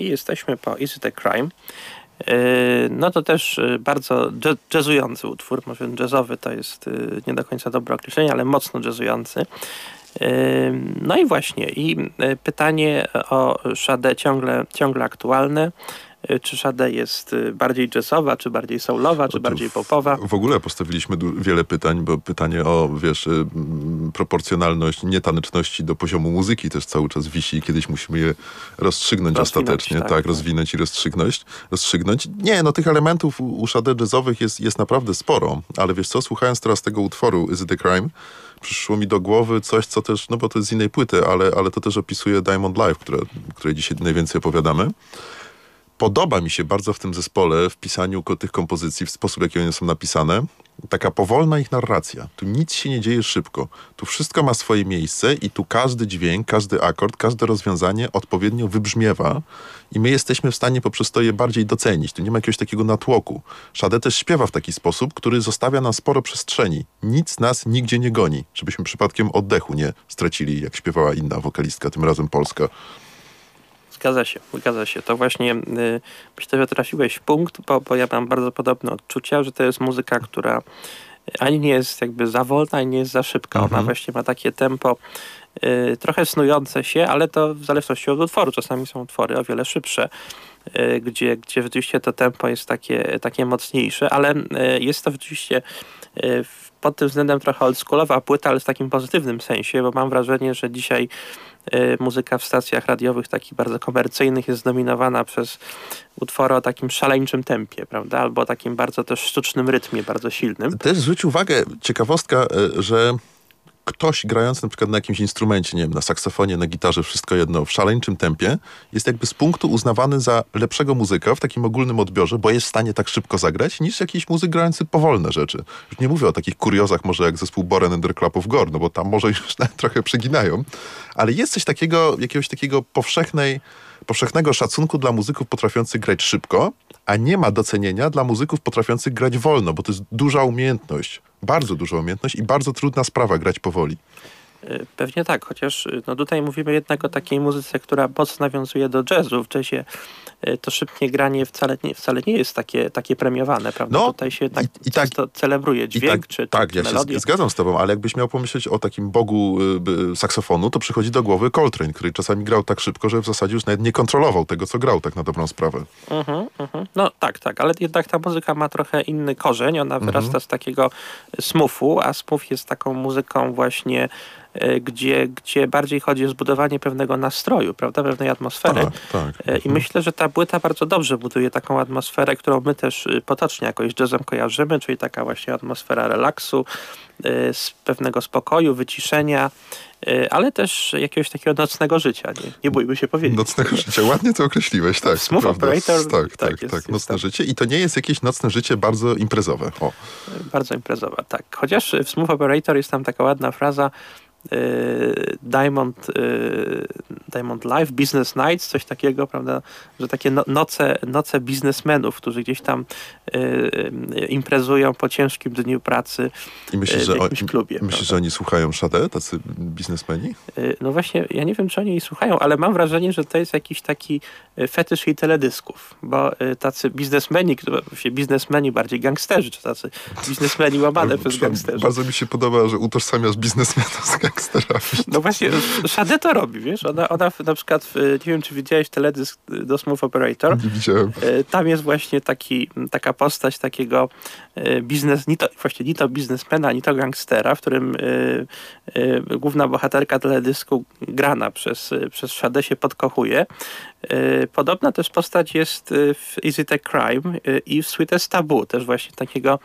Właśnie, jesteśmy po Is It a Crime. Yy, No to też yy, bardzo jazz- jazzujący utwór, może jazzowy to jest yy, nie do końca dobre określenie, ale mocno jazzujący. No i właśnie, i pytanie o Szadę ciągle, ciągle aktualne. Yy, Czy Szade jest yy, bardziej jazzowa, czy bardziej soulowa, czy bardziej popowa? W ogóle postawiliśmy wiele pytań, bo pytanie o, wiesz, mm, proporcjonalność nietaneczności do poziomu muzyki też cały czas wisi i kiedyś musimy je rozstrzygnąć Rozwinąć, ostatecznie. tak, Tak, tak. rozwinąć i rozstrzygnąć. rozstrzygnąć. Nie, no tych elementów u, szade jazzowych jest, jest naprawdę sporo, ale wiesz co, słuchając teraz tego utworu Is It a Crime, przyszło mi do głowy coś, co też, no bo to jest z innej płyty, ale, ale to też opisuje Diamond Live, które, której dzisiaj najwięcej opowiadamy. Podoba mi się bardzo w tym zespole, w pisaniu tych kompozycji, w sposób, jaki one są napisane, taka powolna ich narracja. Tu nic się nie dzieje szybko. Tu wszystko ma swoje miejsce i tu każdy dźwięk, każdy akord, każde rozwiązanie odpowiednio wybrzmiewa i my jesteśmy w stanie poprzez to je bardziej docenić. Tu nie ma jakiegoś takiego natłoku. Szade też śpiewa w taki sposób, który zostawia nam sporo przestrzeni. Nic nas nigdzie nie goni, żebyśmy przypadkiem oddechu nie stracili, jak śpiewała inna wokalistka, tym razem polska. Zgadza się, zgadza się. To właśnie y, myślę, że trafiłeś w punkt, bo, bo ja mam bardzo podobne odczucia, że to jest muzyka, która ani nie jest jakby za wolna, ani nie jest za szybka. Ona Mhm. właśnie ma takie tempo y, trochę snujące się, ale to w zależności od utworu. Czasami są utwory o wiele szybsze, y, gdzie, gdzie rzeczywiście to tempo jest takie, takie mocniejsze, ale y, jest to rzeczywiście y, pod tym względem trochę oldschoolowa płyta, ale w takim pozytywnym sensie, bo mam wrażenie, że dzisiaj y, muzyka w stacjach radiowych takich bardzo komercyjnych jest zdominowana przez utwory o takim szaleńczym tempie, prawda? Albo takim bardzo też sztucznym rytmie, bardzo silnym. Też zwróć uwagę, ciekawostka, e, że ktoś grający na przykład na jakimś instrumencie, nie wiem, na saksofonie, na gitarze, wszystko jedno, w szaleńczym tempie, jest jakby z punktu uznawany za lepszego muzyka w takim ogólnym odbiorze, bo jest w stanie tak szybko zagrać, niż jakiś muzyk grający powolne rzeczy. Już nie mówię o takich kuriozach może jak zespół Boren and the Club of Gore, no bo tam może już trochę przeginają, ale jest coś takiego, jakiegoś takiego powszechnej, powszechnego szacunku dla muzyków potrafiących grać szybko, a nie ma docenienia dla muzyków potrafiących grać wolno, bo to jest duża umiejętność, bardzo duża umiejętność i bardzo trudna sprawa grać powoli. Y, Pewnie tak, chociaż y, no tutaj mówimy jednak o takiej muzyce, która mocno nawiązuje do jazzu. W jazzie y, to szybkie granie wcale nie, wcale nie jest takie, takie premiowane, prawda? No, tutaj się tak, i- i tak- często celebruje dźwięk tak, czy, tak ja się melodię. z- zgadzam z tobą, ale jakbyś miał pomyśleć o takim bogu y, saksofonu, to przychodzi do głowy Coltrane, który czasami grał tak szybko, że w zasadzie już nawet nie kontrolował tego, co grał tak na dobrą sprawę. Mhm, mhm. No tak, tak, ale jednak ta muzyka ma trochę inny korzeń. Ona Mhm. wyrasta z takiego smoothu, a smooth jest taką muzyką właśnie, gdzie, gdzie bardziej chodzi o zbudowanie pewnego nastroju, prawda, pewnej atmosfery. Tak, tak. E, I myślę, że ta płyta bardzo dobrze buduje taką atmosferę, którą my też y, potocznie jakoś jazzem kojarzymy, czyli taka właśnie atmosfera relaksu, y, z pewnego spokoju, wyciszenia, ale też jakiegoś takiego nocnego życia. Nie, nie bójmy się powiedzieć. Nocnego życia, ładnie to określiłeś, tak. Smooth prawda. operator, Tak, tak, tak, jest- tak, jest nocne tam. życie i to nie jest jakieś nocne życie bardzo imprezowe. O. Bardzo imprezowa, tak. Chociaż w Smooth Operator jest tam taka ładna fraza Diamond, y, Diamond Life, Business Nights, coś takiego, prawda, że takie no, noce, noce biznesmenów, którzy gdzieś tam y, y, imprezują po ciężkim dniu pracy. I myślisz, w że, jakimś oni, klubie, myślisz, prawda? że oni słuchają Sade, tacy biznesmeni? Y, No właśnie, ja nie wiem, czy oni jej słuchają, ale mam wrażenie, że to jest jakiś taki y, fetysz jej teledysków, bo y, tacy biznesmeni, właściwie biznesmeni bardziej gangsterzy, czy tacy biznesmeni łamane przez gangsterzy. Bardzo mi się podoba, że utożsamiasz biznesmena z gangsterami. No właśnie, Sade to robi, wiesz? Ona, ona na przykład, w, nie wiem, czy widziałeś teledysk do Smooth Operator, Nie widziałem. y, tam jest właśnie taki, taka postać takiego y, biznes, ni to, właśnie ni to biznesmena, ni to gangstera, w którym y, y, główna bohaterka teledysku grana przez, przez Sade się podkochuje. Y, Podobna też postać jest y, w It a Crime y, i w Sweetest Taboo, też właśnie takiego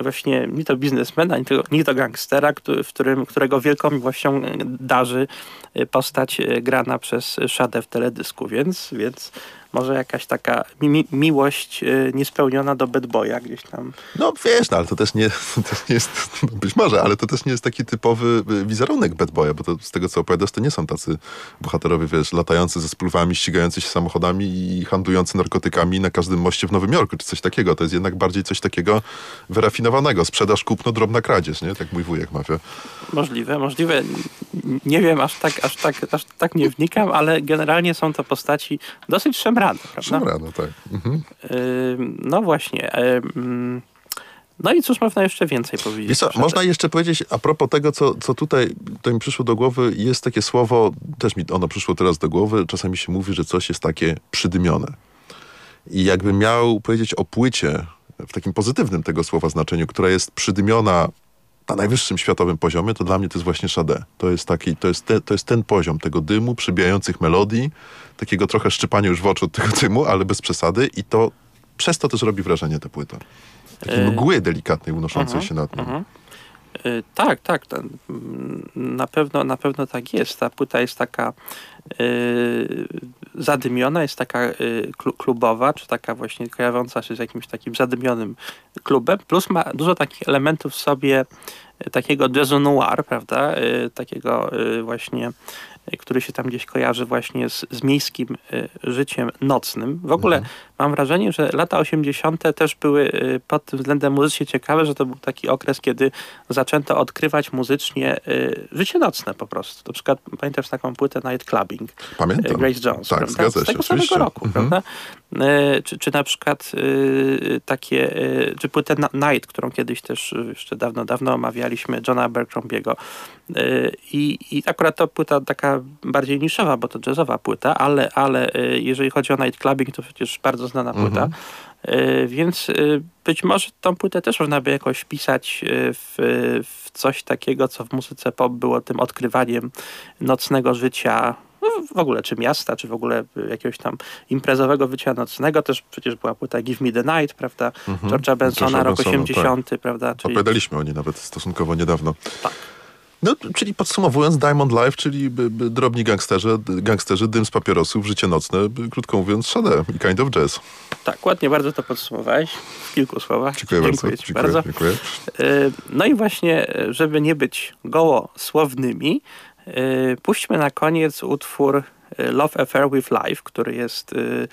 właśnie ni to biznesmena, ni to, ni to gangstera, który, w którym, którego wielką miłością darzy postać grana przez Szadę w teledysku, więc, więc może jakaś taka mi, mi, miłość y, niespełniona do Bad Boya gdzieś tam. No wiesz, no, ale to też nie, to nie jest, no, być może, ale to też nie jest taki typowy y, wizerunek Bad Boya, bo to z tego co opowiadasz, to nie są tacy bohaterowie, wiesz, latający ze spluwami, ścigający się samochodami i handlujący narkotykami na każdym moście w Nowym Jorku, czy coś takiego. To jest jednak bardziej coś takiego wyrafinowanego. Sprzedaż, kupno, drobna kradzież, nie? Tak mój wujek mawia. Możliwe, możliwe. Nie wiem, aż tak, aż tak, aż tak nie wnikam, ale generalnie są to postaci dosyć szemrane dam radę, prawda? Dam radę, tak. Mhm. No właśnie. No i cóż można jeszcze więcej powiedzieć? Wiesz co, można jeszcze powiedzieć a propos tego, co, co tutaj to mi przyszło do głowy, jest takie słowo, też mi ono przyszło teraz do głowy, czasami się mówi, że coś jest takie przydymione. I jakbym miał powiedzieć o płycie, w takim pozytywnym tego słowa znaczeniu, która jest przydymiona na najwyższym światowym poziomie, to dla mnie to jest właśnie Sade. To jest, taki, to, jest te, to jest ten poziom tego dymu, przybijających melodii, takiego trochę szczypania już w oczu od tego dymu, ale bez przesady i to przez to też robi wrażenie ta płyta. Takiej E, mgły delikatnej unoszącej mhm, się nad nią. Mhm. Y, Tak, tak. mm, Na pewno, na pewno tak jest. Ta płyta jest taka zadymiona, jest taka y, klu- klubowa, czy taka właśnie kojarząca się z jakimś takim zadymionym klubem, plus ma dużo takich elementów w sobie y, takiego jazzu noir, prawda? Y, takiego y, właśnie, y, który się tam gdzieś kojarzy właśnie z, z miejskim y, życiem nocnym. W ogóle mam wrażenie, że lata 80. też były y, pod tym względem muzycznie ciekawe, że to był taki okres, kiedy zaczęto odkrywać muzycznie y, życie nocne po prostu. Na przykład pamiętasz taką płytę Night Clubbing Pamiętam. e, Grace Jones, Tak, prawda? zgadza Z tego się, samego oczywiście. roku, Mhm. prawda? E, Czy, czy na przykład y, takie, y, czy płytę Night, którą kiedyś też jeszcze dawno, dawno omawialiśmy, Johna Abercrombiego. Y, I, I akurat to płyta taka bardziej niszowa, bo to jazzowa płyta, ale, ale jeżeli chodzi o Night Clubbing, to przecież bardzo znana płyta. Mhm. Y, Więc być może tą płytę też można by jakoś wpisać w, w coś takiego, co w muzyce pop było tym odkrywaniem nocnego życia, w ogóle czy miasta, czy w ogóle jakiegoś tam imprezowego życia nocnego. Też przecież była płyta Give Me the Night, prawda? George'a Bensona, rok Bensona, 80, prawda? Czyli, Opowiadaliśmy o niej nawet stosunkowo niedawno. Tak. No, czyli podsumowując, Diamond Life, czyli by, by drobni gangsterzy, gangsterzy, dym z papierosów, życie nocne, by, krótko mówiąc, Sade i Kind of Jazz. tak, ładnie bardzo to podsumowałeś w kilku słowach. Dziękuję, bardzo. Dziękuję, bardzo. dziękuję. Y, No i właśnie, żeby nie być gołosłownymi, puśćmy na koniec utwór y, Love Affair with Life, który jest y,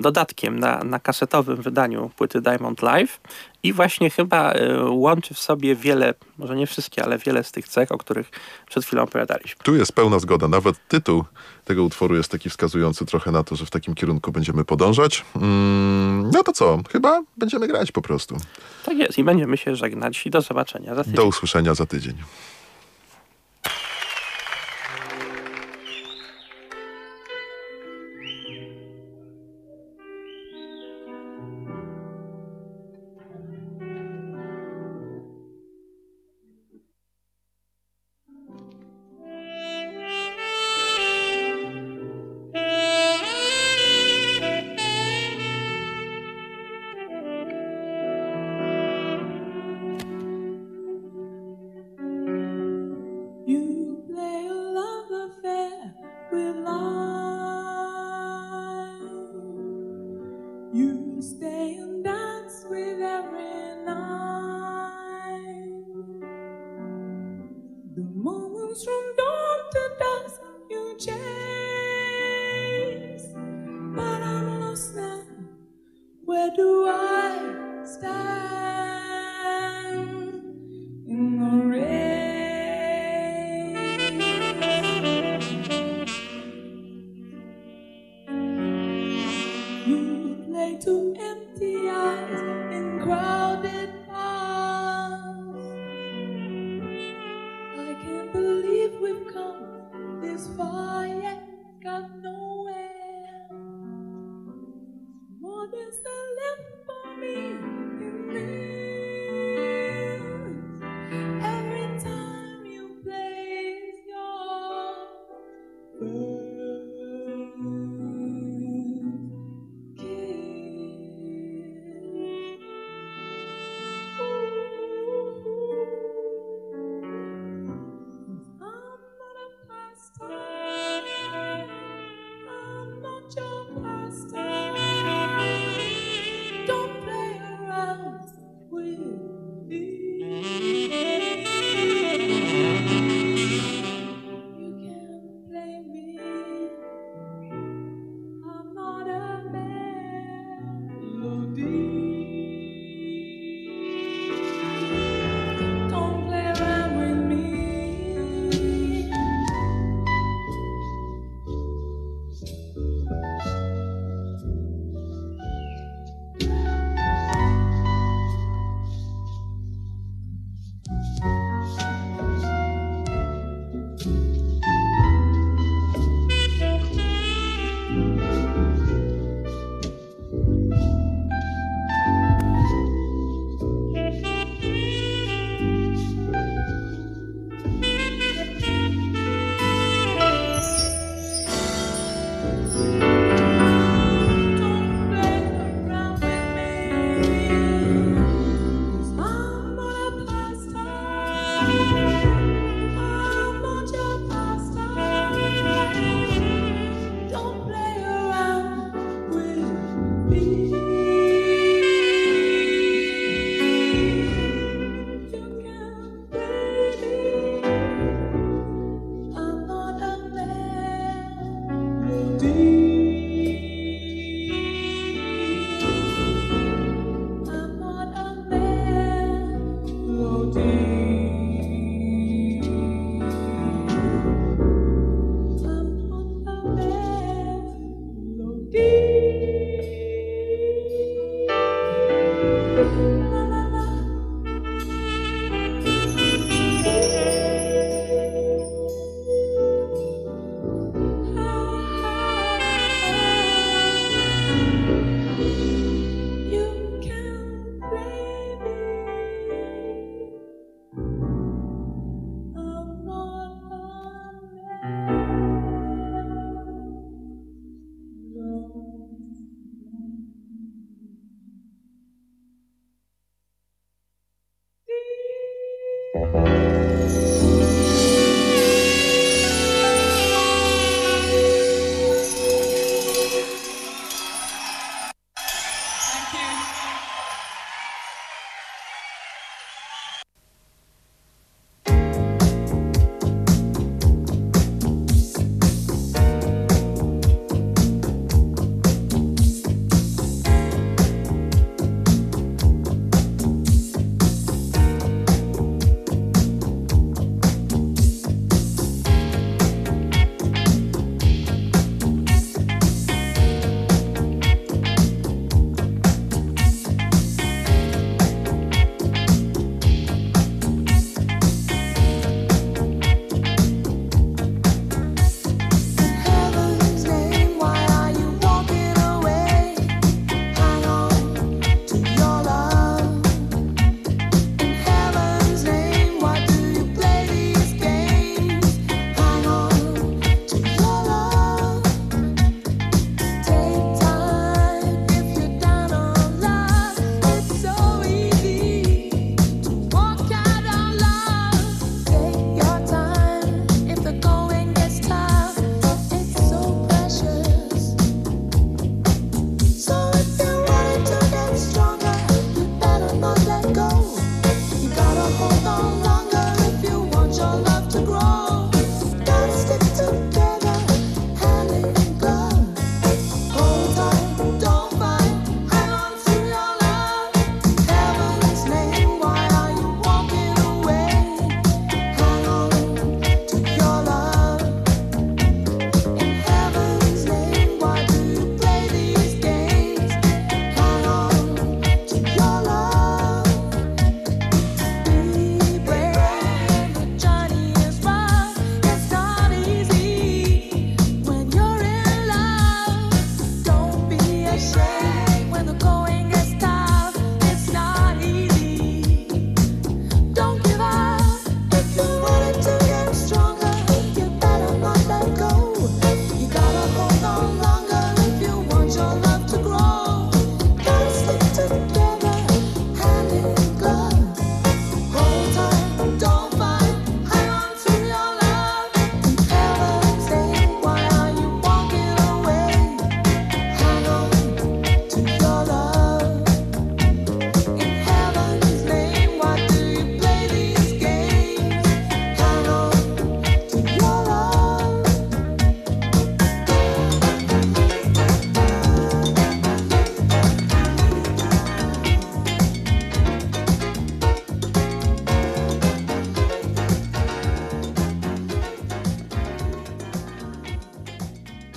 dodatkiem na, na kasetowym wydaniu płyty Diamond Live i właśnie chyba y, łączy w sobie wiele, może nie wszystkie, ale wiele z tych cech, o których przed chwilą opowiadaliśmy. Tu jest pełna zgoda. Nawet tytuł tego utworu jest taki wskazujący trochę na to, że w takim kierunku będziemy podążać. Mm, no to co? Chyba będziemy grać po prostu. Tak jest i będziemy się żegnać i do zobaczenia za tydzień. Do usłyszenia za tydzień.